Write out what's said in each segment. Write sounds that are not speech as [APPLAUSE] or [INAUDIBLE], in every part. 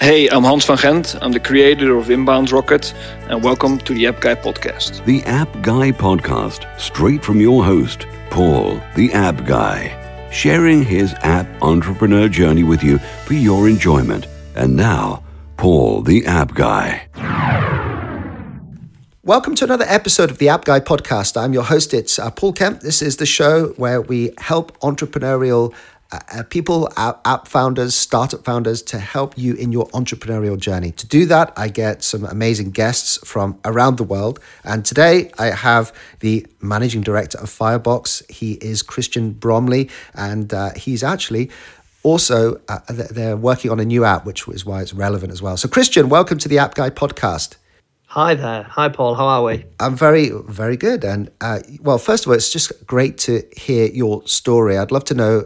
Hey, I'm Hans van Gent. I'm the creator of Inbound Rocket, and welcome to the App Guy podcast. The App Guy podcast, straight from your host, Paul, the App Guy, sharing his app entrepreneur journey with you for your enjoyment. And now, Paul, the App Guy. Welcome to another episode of the App Guy podcast. I'm your host, it's uh, Paul Kemp. This is the show where we help entrepreneurial uh, people, app, app founders, startup founders to help you in your entrepreneurial journey. To do that, I get some amazing guests from around the world. And today I have the managing director of Firebox. He is Kristian Bromley, and uh, he's actually also uh, they're working on a new app, which is why it's relevant as well. So, Kristian, welcome to the App Guy podcast. Hi there. Hi, Paul. How are we? I'm very, very good. And uh, well, first of all, it's just great to hear your story. I'd love to know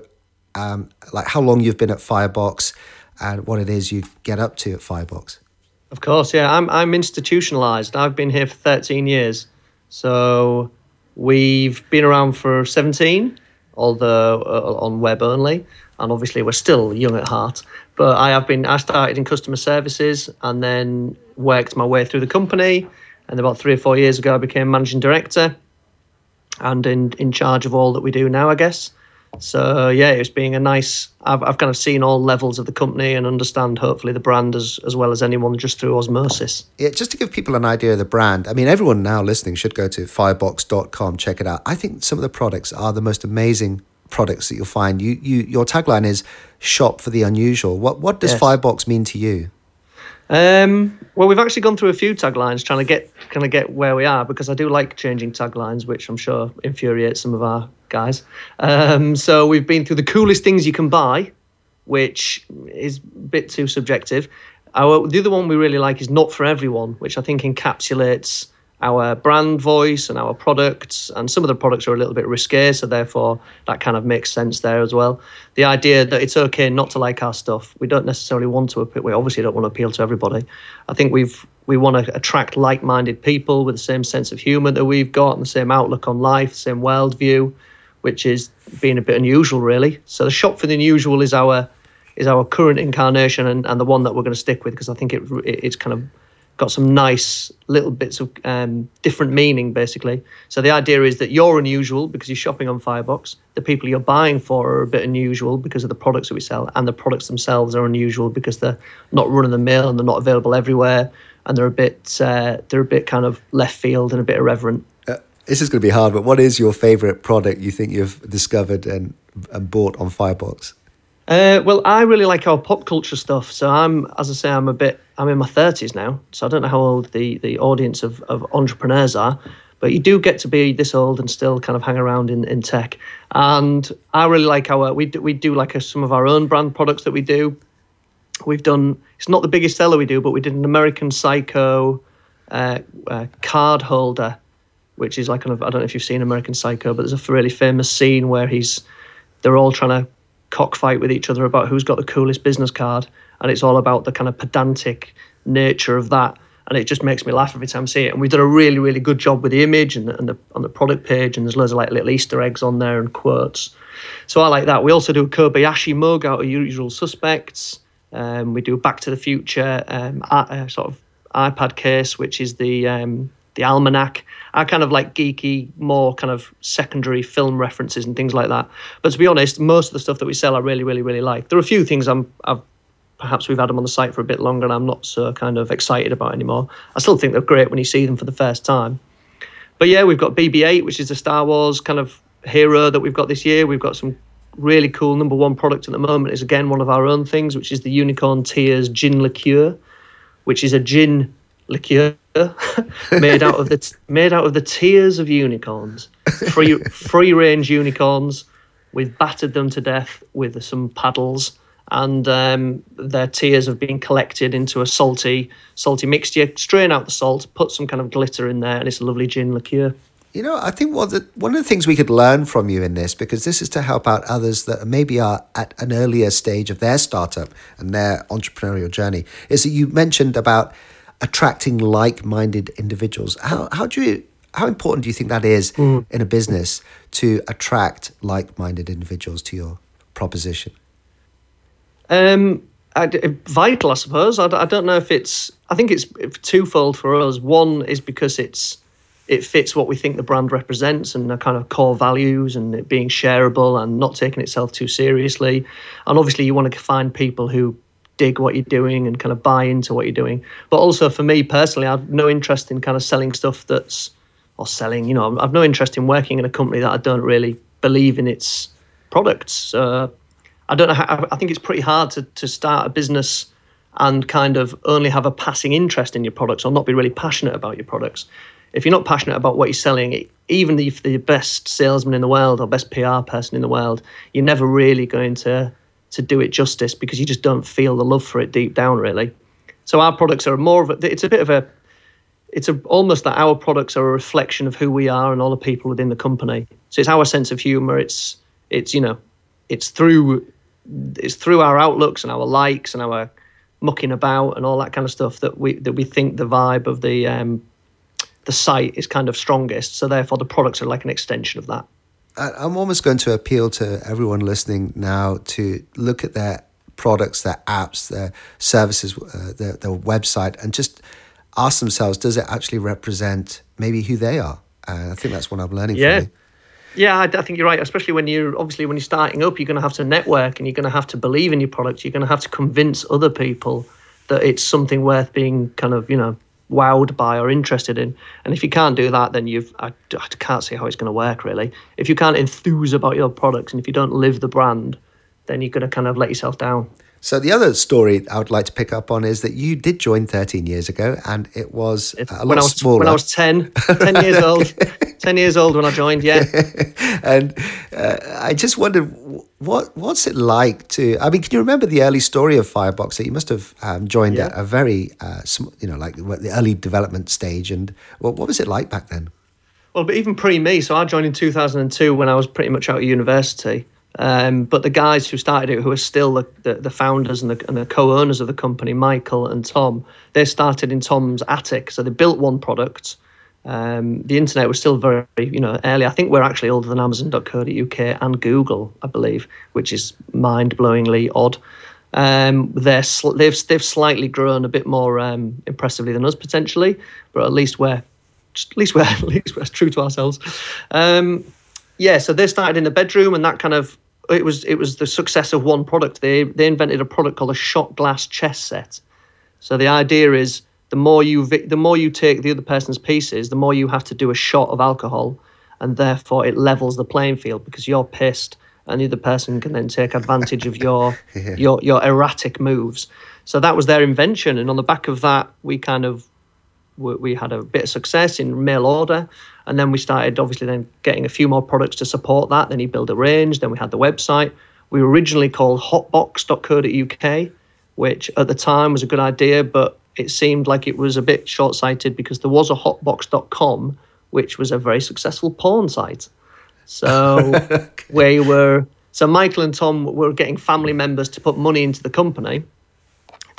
um, like how long you've been at Firebox and what it is you get up to at Firebox. Of course, yeah. I'm I'm institutionalized. I've been here for 13 years. So we've been around for 17, although uh, on web only, and obviously we're still young at heart. But I have been. I started in customer services and then worked my way through the company. And about three or four years ago, I became managing director and in in charge of all that we do now, I guess. So yeah, it's being a nice. I've I've kind of seen all levels of the company and understand hopefully the brand as as well as anyone just through osmosis. Yeah, just to give people an idea of the brand. I mean, everyone now listening should go to firebox.com, check it out. I think some of the products are the most amazing products that you'll find. You you your tagline is shop for the unusual. What what does yes. Firebox mean to you? Um, well, we've actually gone through a few taglines trying to get kind of get where we are because I do like changing taglines, which I'm sure infuriates some of our guys. Um, so we've been through the coolest things you can buy, which is a bit too subjective. Our the other one we really like is not for everyone, which I think encapsulates our brand voice and our products. And some of the products are a little bit risque, so therefore that kind of makes sense there as well. The idea that it's okay not to like our stuff. We don't necessarily want to. We obviously don't want to appeal to everybody. I think we've we want to attract like-minded people with the same sense of humour that we've got and the same outlook on life, same worldview, which is being a bit unusual, really. So the shop for the unusual is our is our current incarnation and, and the one that we're going to stick with because I think it, it it's kind of got some nice little bits of um, different meaning, basically. So the idea is that you're unusual because you're shopping on Firebox. The people you're buying for are a bit unusual because of the products that we sell, and the products themselves are unusual because they're not run of the mill and they're not available everywhere, and they're a bit uh, they're a bit kind of left field and a bit irreverent. This is going to be hard, but what is your favorite product you think you've discovered and, and bought on Firebox? Uh, well, I really like our pop culture stuff. So I'm, as I say, I'm a bit, I'm in my thirties now. So I don't know how old the the audience of, of entrepreneurs are, but you do get to be this old and still kind of hang around in, in tech. And I really like our, we do, we do like a, some of our own brand products that we do. We've done, it's not the biggest seller we do, but we did an American Psycho uh, uh, card holder, which is like kind of, I don't know if you've seen American Psycho, but there's a really famous scene where he's, they're all trying to cockfight with each other about who's got the coolest business card, and it's all about the kind of pedantic nature of that. And it just makes me laugh every time I see it. And we've done a really, really good job with the image and the, and the on the product page, and there's loads of like little Easter eggs on there and quotes. So I like that. We also do a Kobayashi mug out of Usual Suspects. Um, we do Back to the Future um, uh, sort of iPad case, which is the um, the almanac. I kind of like geeky, more kind of secondary film references and things like that. But to be honest, most of the stuff that we sell, I really, really, really like. There are a few things I'm, I've perhaps we've had them on the site for a bit longer and I'm not so kind of excited about anymore. I still think they're great when you see them for the first time. But yeah, we've got BB-8, which is the Star Wars kind of hero that we've got this year. We've got some really cool number one product at the moment. Is again one of our own things, which is the Unicorn Tears Gin Liqueur, which is a gin liqueur [LAUGHS] made out of the made out of the tears of unicorns, free [LAUGHS] free range unicorns. We've battered them to death with some paddles, and um, their tears have been collected into a salty salty mixture. Strain out the salt, put some kind of glitter in there, and it's a lovely gin liqueur. You know, I think one of, the, one of the things we could learn from you in this, because this is to help out others that maybe are at an earlier stage of their startup and their entrepreneurial journey, is that you mentioned about attracting like-minded individuals. How how do you how important do you think that is mm. in a business to attract like-minded individuals to your proposition? Um, I, vital, I suppose. I, I don't know if it's. I think it's twofold for us. One is because it's it fits what we think the brand represents and the kind of core values and it being shareable and not taking itself too seriously. And obviously, you want to find people who dig what you're doing and kind of buy into what you're doing. But also for me personally, I've no interest in kind of selling stuff that's or selling. You know, I've no interest in working in a company that I don't really believe in its products. Uh, I don't know. How, I think it's pretty hard to to start a business and kind of only have a passing interest in your products or not be really passionate about your products. If you're not passionate about what you're selling, even if the best salesman in the world or best PR person in the world, you're never really going to to do it justice because you just don't feel the love for it deep down, really. So our products are more of a, it's a bit of a, it's a, almost that our products are a reflection of who we are and all the people within the company. So it's our sense of humor. It's, it's, you know, it's through it's through our outlooks and our likes and our mucking about and all that kind of stuff that we that we think the vibe of the um, the site is kind of strongest. So therefore, the products are like an extension of that. I'm almost going to appeal to everyone listening now to look at their products, their apps, their services, uh, their, their website, and just ask themselves, does it actually represent maybe who they are? Uh, I think that's what I'm learning yeah. from you. Yeah, I, I, think you're right. Especially when you're obviously when you're starting up, you're going to have to network and you're going to have to believe in your product. You're going to have to convince other people that it's something worth being kind of you know wowed by or interested in. And if you can't do that, then you've I, I can't see how it's going to work really. If you can't enthuse about your products and if you don't live the brand, then you're going to kind of let yourself down. So the other story I would like to pick up on is that you did join 13 years ago, and it was a lot when I was, smaller. When I was 10, 10 years [LAUGHS] old, 10 years old when I joined, yeah. [LAUGHS] and uh, I just wondered, what what's it like to? I mean, can you remember the early story of Fireboxer? You must have um, joined yeah. at a very, uh, you know, like the early development stage, and what, what was it like back then? Well, but even pre me, so I joined in 2002 when I was pretty much out of university. Um, but the guys who started it, who are still the, the, the founders and the, and the co-owners of the company, Michael and Tom, they started in Tom's attic. So they built one product. Um, the internet was still very, you know, early. I think we're actually older than Amazon.co.uk and Google, I believe, which is mind-blowingly odd. Um, they're sl- they've they've slightly grown a bit more um, impressively than us potentially, but at least we're at least we're [LAUGHS] at least we're true to ourselves. Um, yeah, so they started in the bedroom, and that kind of it was it was the success of one product. They they invented a product called a shot glass chess set. So the idea is the more you the more you take the other person's pieces, the more you have to do a shot of alcohol, and therefore it levels the playing field because you're pissed, and the other person can then take advantage of your [LAUGHS] yeah. your your erratic moves. So that was their invention, and on the back of that, we kind of we had a bit of success in mail order. And then we started obviously then getting a few more products to support that. Then he built a range. Then we had the website. We were originally called hotbox.co.uk which at the time was a good idea but it seemed like it was a bit short-sighted because there was a hotbox.com which was a very successful porn site. So [LAUGHS] okay. we were so michael and tom were getting family members to put money into the company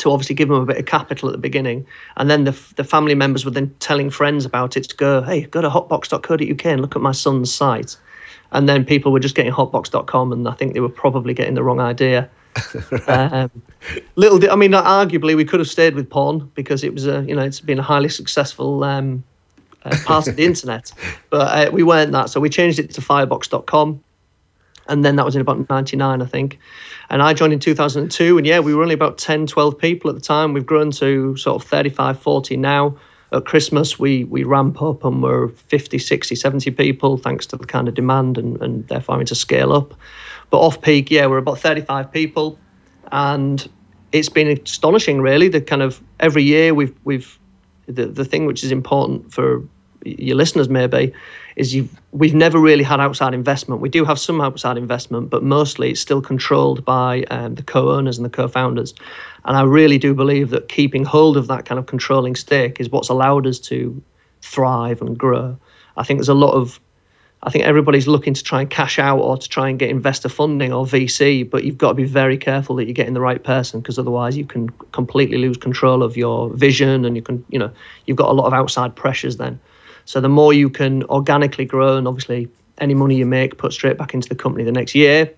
to obviously give them a bit of capital at the beginning. And then the, the family members were then telling friends about it to go, hey, go to hotbox.co.uk and look at my son's site. And then people were just getting hotbox.com, and I think they were probably getting the wrong idea. [LAUGHS] um, little, di- I mean, arguably we could have stayed with porn because it was a, you know, it's been a highly successful um, uh, part of the [LAUGHS] internet, but uh, we weren't that. So we changed it to firebox.com and then that was in about 99 i think. And i joined in 2002 and yeah we were only about 10 12 people at the time. We've grown to sort of 35 40 now. At christmas we we ramp up and we're 50 60 70 people thanks to the kind of demand and, and therefore having to scale up. But off peak yeah we're about 35 people. And it's been astonishing really the kind of every year we've we've the, the thing which is important for your listeners maybe is you we've never really had outside investment. We do have some outside investment, but mostly it's still controlled by um, the co-owners and the co-founders. And I really do believe that keeping hold of that kind of controlling stake is what's allowed us to thrive and grow. I think there's a lot of I think everybody's looking to try and cash out or to try and get investor funding or VC, but you've got to be very careful that you're getting the right person because otherwise you can completely lose control of your vision and you can, you know, you've got a lot of outside pressures then. So the more you can organically grow, and obviously any money you make put straight back into the company the next year.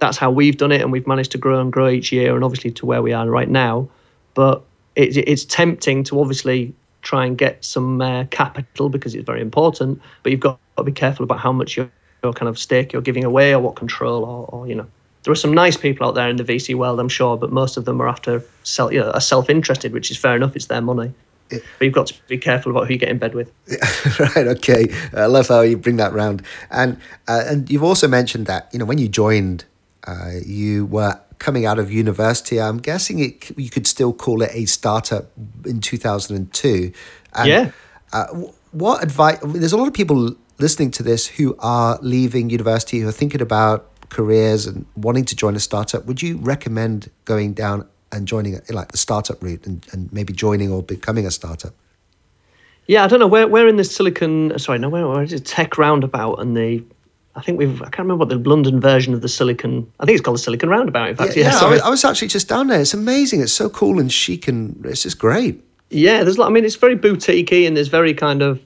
that's how we've done it, and we've managed to grow and grow each year, and obviously to where we are right now. But it, it's tempting to obviously try and get some uh, capital because it's very important, but you've got to be careful about how much your, your kind of stake you're giving away or what control or, or you know there are some nice people out there in the VC world, I'm sure, but most of them are after self, you know, are self-interested, which is fair enough. It's their money. But you've got to be careful about who you get in bed with. [LAUGHS] right. Okay. I love how you bring that round, and uh, and you've also mentioned that you know when you joined, uh, you were coming out of university. I'm guessing it you could still call it a startup in 2002. And, yeah. Uh, what advice? There's a lot of people listening to this who are leaving university who are thinking about careers and wanting to join a startup. Would you recommend going down and joining like the startup route and, and maybe joining or becoming a startup? Yeah, I don't know where where in the Silicon. Sorry, no, where, where is it? Tech Roundabout and the. I think we've. I can't remember what the London version of the Silicon. I think it's called the Silicon Roundabout. In fact, yeah, yeah. yeah. I, was, I was actually just down there. It's amazing. It's so cool and chic, and it's just great. Yeah, there's. I mean, it's very boutiquey and there's very kind of.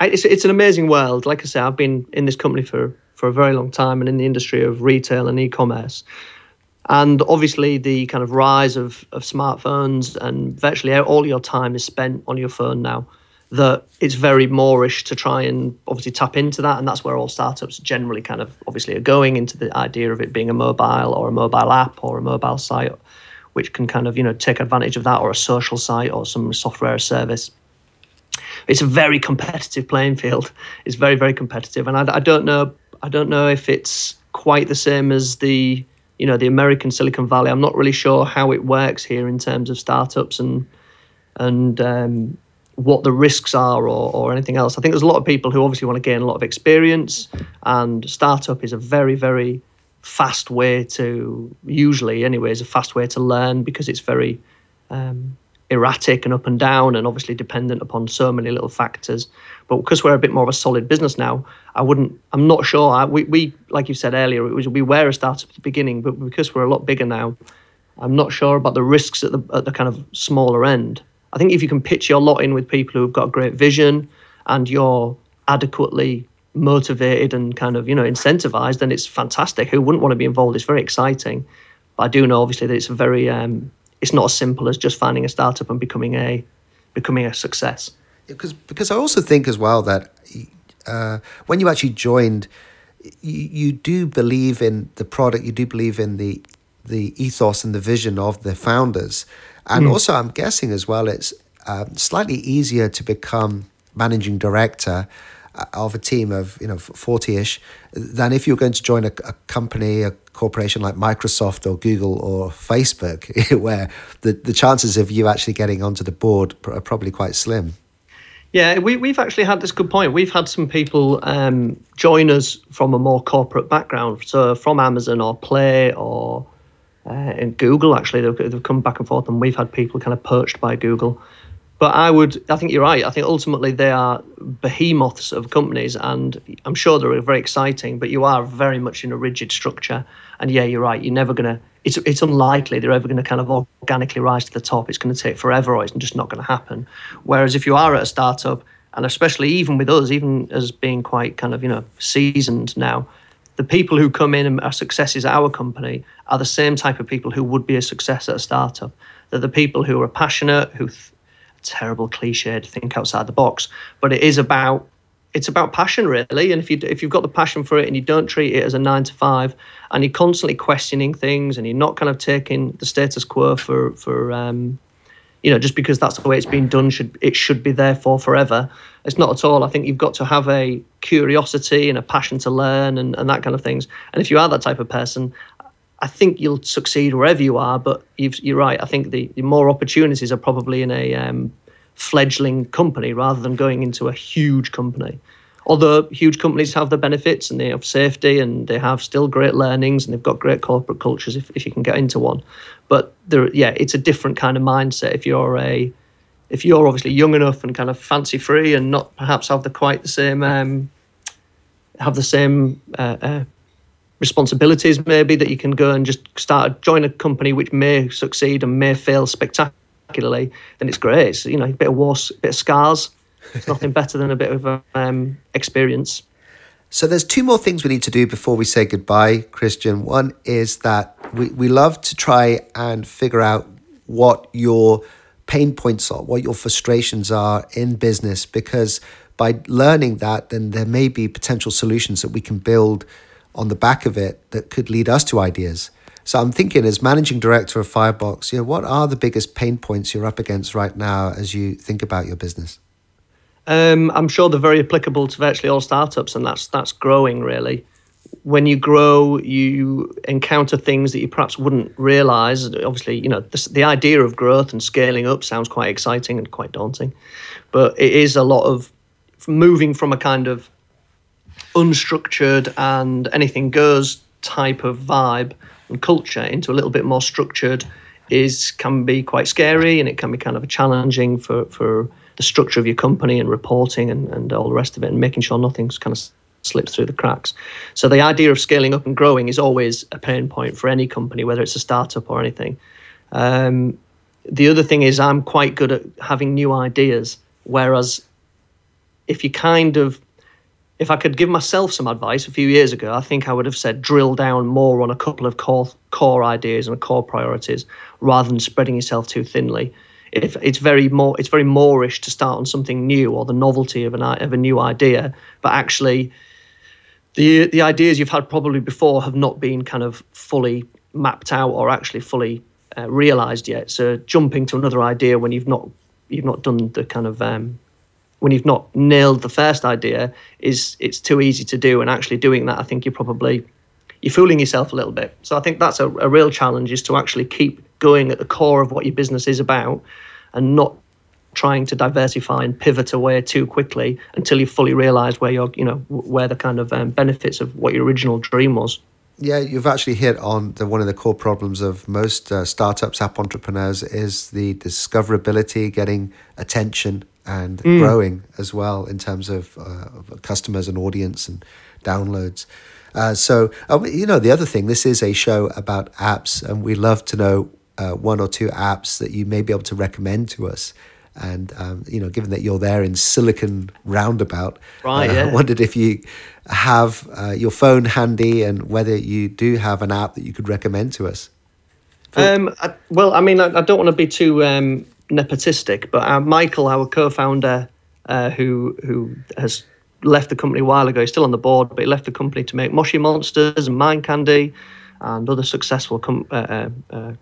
It's it's an amazing world. Like I say, I've been in this company for for a very long time and in the industry of retail and e-commerce. And obviously, the kind of rise of, of smartphones and virtually all your time is spent on your phone now. That it's very moreish to try and obviously tap into that, and that's where all startups generally kind of obviously are going into the idea of it being a mobile or a mobile app or a mobile site, which can kind of you know take advantage of that, or a social site or some software service. It's a very competitive playing field. [LAUGHS] It's very very competitive, and I, I don't know I don't know if it's quite the same as the you know the American Silicon Valley. I'm not really sure how it works here in terms of startups and and um, what the risks are or, or anything else. I think there's a lot of people who obviously want to gain a lot of experience, and startup is a very very fast way to usually anyway is a fast way to learn because it's very um, erratic and up and down and obviously dependent upon so many little factors. But because we're a bit more of a solid business now, I wouldn't, I'm not sure. I, we, we, like you said earlier, it was, we were a startup at the beginning, but because we're a lot bigger now, I'm not sure about the risks at the, at the kind of smaller end. I think if you can pitch your lot in with people who've got a great vision and you're adequately motivated and kind of, you know, incentivized, then it's fantastic. Who wouldn't want to be involved? It's very exciting. But I do know, obviously, that it's a very, um, it's not as simple as just finding a startup and becoming a, becoming a success because because I also think as well that uh, when you actually joined, you, you do believe in the product, you do believe in the the ethos and the vision of the founders, and mm. also I'm guessing as well it's uh, slightly easier to become managing director of a team of you know 40ish than if you're going to join a, a, company a corporation like Microsoft or Google or Facebook [LAUGHS] where the, the chances of you actually getting onto the board are probably quite slim yeah, we, we've actually had this good point. We've had some people um, join us from a more corporate background. So from Amazon or Play or uh, Google, actually, they've, they've come back and forth, and we've had people kind of poached by Google. But I would, I think you're right. I think ultimately they are behemoths of companies, and I'm sure they're very exciting. But you are very much in a rigid structure, and yeah, you're right. You're never gonna. It's it's unlikely they're ever going to kind of organically rise to the top. It's going to take forever, or it's just not going to happen. Whereas if you are at a startup, and especially even with us, even as being quite kind of you know seasoned now, the people who come in and are successes at our company are the same type of people who would be a success at a startup. They're the people who are passionate, who terrible cliche to think outside the box, but it is about it's about passion really. And if you if you've got the passion for it and you don't treat it as a nine to five, and you're constantly questioning things and you're not kind of taking the status quo for for um, you know just because that's the way it's been done should it should be there for forever. It's not at all. I think you've got to have a curiosity and a passion to learn and, and that kind of things. And if you are that type of person, I think you'll succeed wherever you are. But you are right. I think the, the, more opportunities are probably in a um, fledgling company rather than going into a huge company. Although huge companies have the benefits and they have safety and they have still great learnings and they've got great corporate cultures if, if you can get into one. But there, yeah, it's a different kind of mindset if you're a if you're obviously young enough and kind of fancy free and not perhaps have the quite the same um, have the same uh, uh, responsibilities maybe that you can go and just start join a company which may succeed and may fail spectacularly then it's great. It's you know a bit of war a bit of scars. It's nothing better than a bit of um, experience. So there's two more things we need to do before we say goodbye, Kristian. One is that we, we love to try and figure out what your pain points are, what your frustrations are in business, because by learning that, then there may be potential solutions that we can build on the back of it that could lead us to ideas. So I'm thinking, as managing director of Firebox, you know, what are the biggest pain points you're up against right now as you think about your business? Um, I'm sure they're very applicable to virtually all startups, and that's that's growing really. When you grow, you encounter things that you perhaps wouldn't realize. Obviously, you know the, the idea of growth and scaling up sounds quite exciting and quite daunting, but it is a lot of moving from a kind of unstructured and anything goes type of vibe and culture into a little bit more structured is can be quite scary and it can be kind of challenging for for the structure of your company and reporting and, and all the rest of it and making sure nothing's kind of slips through the cracks. So the idea of scaling up and growing is always a pain point for any company, whether it's a startup or anything. Um, the other thing is I'm quite good at having new ideas, whereas if you kind of if I could give myself some advice a few years ago, I think I would have said drill down more on a couple of core core ideas and core priorities rather than spreading yourself too thinly. If it's very more it's very moreish to start on something new or the novelty of an of a new idea but actually the the ideas you've had probably before have not been kind of fully mapped out or actually fully uh, realized yet. So jumping to another idea when you've not you've not done the kind of um, when you've not nailed the first idea is it's too easy to do. And actually doing that i think you're probably you're fooling yourself a little bit. So i think that's a, a real challenge is to actually keep going at the core of what your business is about and not trying to diversify and pivot away too quickly until you fully realize where you're you know where the kind of um, benefits of what your original dream was. Yeah you've actually hit on the, one of the core problems of most uh, startups app entrepreneurs is the discoverability getting attention and mm. growing as well in terms of uh, customers and audience and downloads uh, so um, you know the other thing this is a show about apps and we love to know uh, one or two apps that you may be able to recommend to us. And um, you know, given that you're there in Silicon Roundabout, right? Uh, yeah. I [LAUGHS] wondered if you have uh, your phone handy and whether you do have an app that you could recommend to us. Um, I, well, I mean, I, I, don't want to be too um, nepotistic, but uh, Michael, our co-founder, uh, who who has left the company a while ago, he's still on the board, but he left the company to make Moshi Monsters and Mind Candy and other successful com- uh, uh,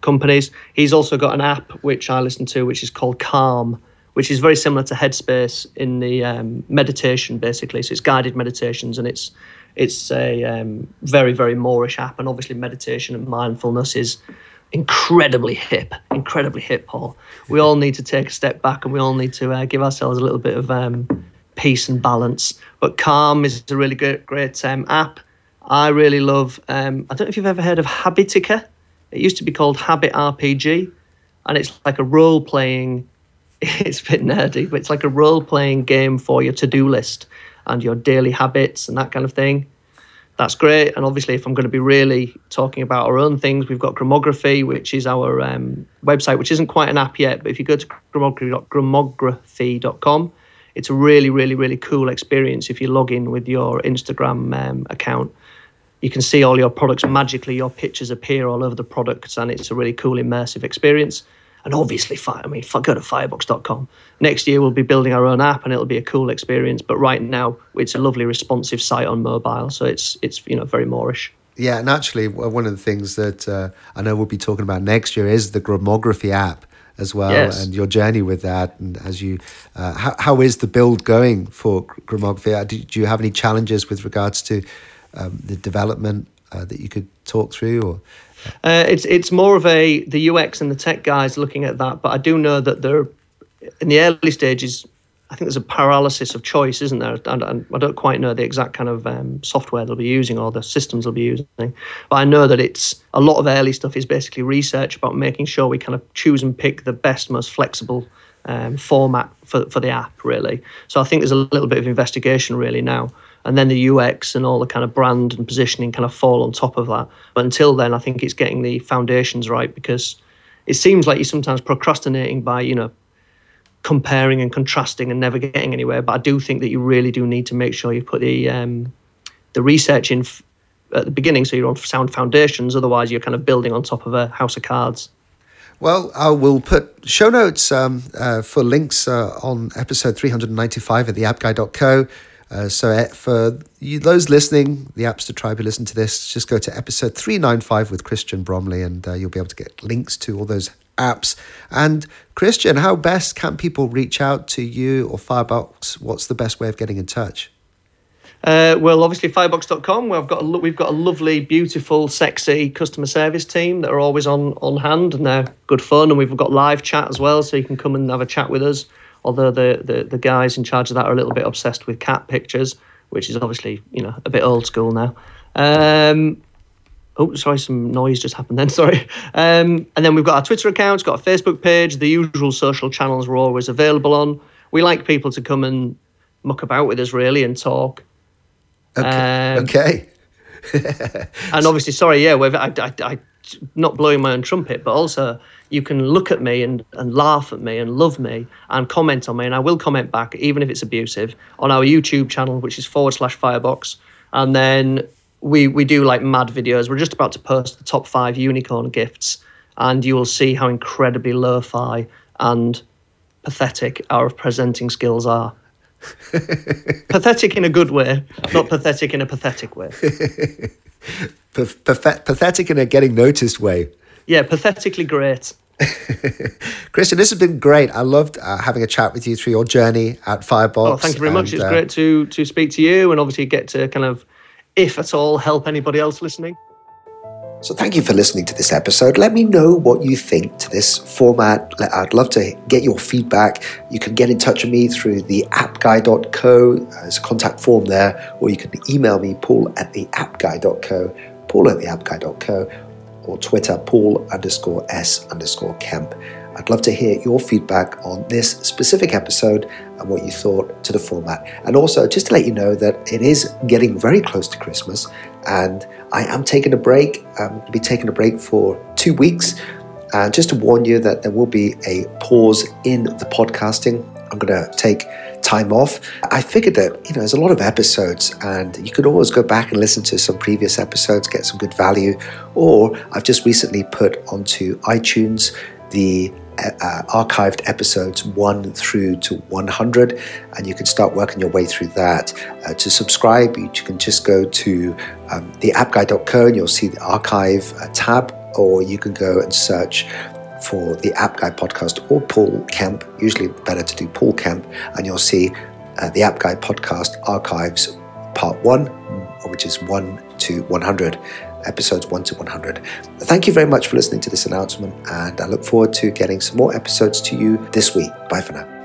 companies. He's also got an app which I listen to, which is called Calm, which is very similar to Headspace in the um, meditation, basically. So it's guided meditations, and it's it's a um, very very moreish app. And obviously, meditation and mindfulness is incredibly hip, incredibly hip. Paul, we all need to take a step back, and we all need to uh, give ourselves a little bit of um, peace and balance. But Calm is a really great great um, app. I really love. Um, I don't know if you've ever heard of Habitica. It used to be called Habit RPG, and it's like a role playing. [LAUGHS] It's a bit nerdy, but it's like a role playing game for your to do list and your daily habits and that kind of thing. That's great. And obviously, if I'm going to be really talking about our own things, we've got Gramography, which is our um, website, which isn't quite an app yet. But if you go to gramography.com, it's a really, really, really cool experience if you log in with your Instagram um, account you can see all your products magically. Your pictures appear all over the products, and it's a really cool immersive experience. And obviously, I mean, go to firebox.com. Next year, we'll be building our own app, and it'll be a cool experience. But right now, it's a lovely, responsive site on mobile, so it's it's you know very moreish. Yeah, and actually, one of the things that uh, I know we'll be talking about next year is the Gramography app as well, yes. and your journey with that. And as you, uh, how, how is the build going for Gramography? Uh, do, do you have any challenges with regards to um, the development uh, that you could talk through or uh, it's it's more of a the UX and the tech guys looking at that, but I do know that they're in the early stages. I think there's a paralysis of choice, isn't there? And, and I don't quite know the exact kind of um, software they'll be using or the systems they'll be using, but I know that it's a lot of early stuff is basically research about making sure we kind of choose and pick the best, most flexible um, format for for the app, really. So I think there's a little bit of investigation really now and then the UX and all the kind of brand and positioning kind of fall on top of that. But until then, I think it's getting the foundations right because it seems like you're sometimes procrastinating by, you know, comparing and contrasting and never getting anywhere. But I do think that you really do need to make sure you put the um, the research in f- at the beginning, so you're on sound foundations. Otherwise, you're kind of building on top of a house of cards. Well, I will put show notes um, uh, for links uh, on episode 395 at theappguy.co. Uh, so uh, for you, those listening, the apps to try to listen to this, just go to episode 395 with Kristian Bromley and uh, you'll be able to get links to all those apps. And Kristian, how best can people reach out to you or Firebox? What's the best way of getting in touch? Uh, well, obviously, firebox.com. We've got a we've got a lovely, beautiful, sexy customer service team that are always on on hand, and they're good fun. And we've got live chat as well, so you can come and have a chat with us. Although the the, the guys in charge of that are a little bit obsessed with cat pictures, which is obviously you know a bit old school now. Um, oh, sorry, some noise just happened then. [LAUGHS] Sorry. Um, and then we've got our Twitter account, got a Facebook page, the usual social channels we're always available on. We like people to come and muck about with us really and talk. Okay. Um, okay. [LAUGHS] and obviously, sorry, yeah, I, I, I, not blowing my own trumpet, but also you can look at me and, and laugh at me and love me and comment on me, and I will comment back, even if it's abusive, on our YouTube channel, which is forward slash firebox. And then we, we do like mad videos. We're just about to post the top five unicorn gifts, and you will see how incredibly lo fi and pathetic our presenting skills are. [LAUGHS] pathetic in a good way, not pathetic in a pathetic way. [LAUGHS] pathetic in a getting noticed way. Yeah, pathetically great. [LAUGHS] Kristian, this has been great. I loved uh, having a chat with you through your journey at Firebox. Oh, thank you very much. it's uh, great to to speak to you and obviously get to kind of, if at all, help anybody else listening. So, thank you for listening to this episode. Let me know what you think to this format. I'd love to get your feedback. You can get in touch with me through the appguy.co. There's a contact form there, or you can email me, paul at the appguy.co, paul at the appguy.co, or Twitter, paul underscore s underscore kemp. I'd love to hear your feedback on this specific episode and what you thought to the format. And also, just to let you know that it is getting very close to Christmas, and I am taking a break. I'm going to be taking a break for two weeks. And just to warn you that there will be a pause in the podcasting. I'm going to take time off. I figured that, you know, there's a lot of episodes and you could always go back and listen to some previous episodes, get some good value. Or I've just recently put onto iTunes the uh, archived episodes 1 through to 100 and you can start working your way through that uh, to subscribe you can just go to um, theappguy.co and you'll see the archive uh, tab or you can go and search for the app guy podcast or paul kemp usually better to do paul kemp and you'll see uh, the app guy podcast archives part 1 which is 1 to 100 episodes 1 to 100. Thank you very much for listening to this announcement, and I look forward to getting some more episodes to you this week. Bye for now.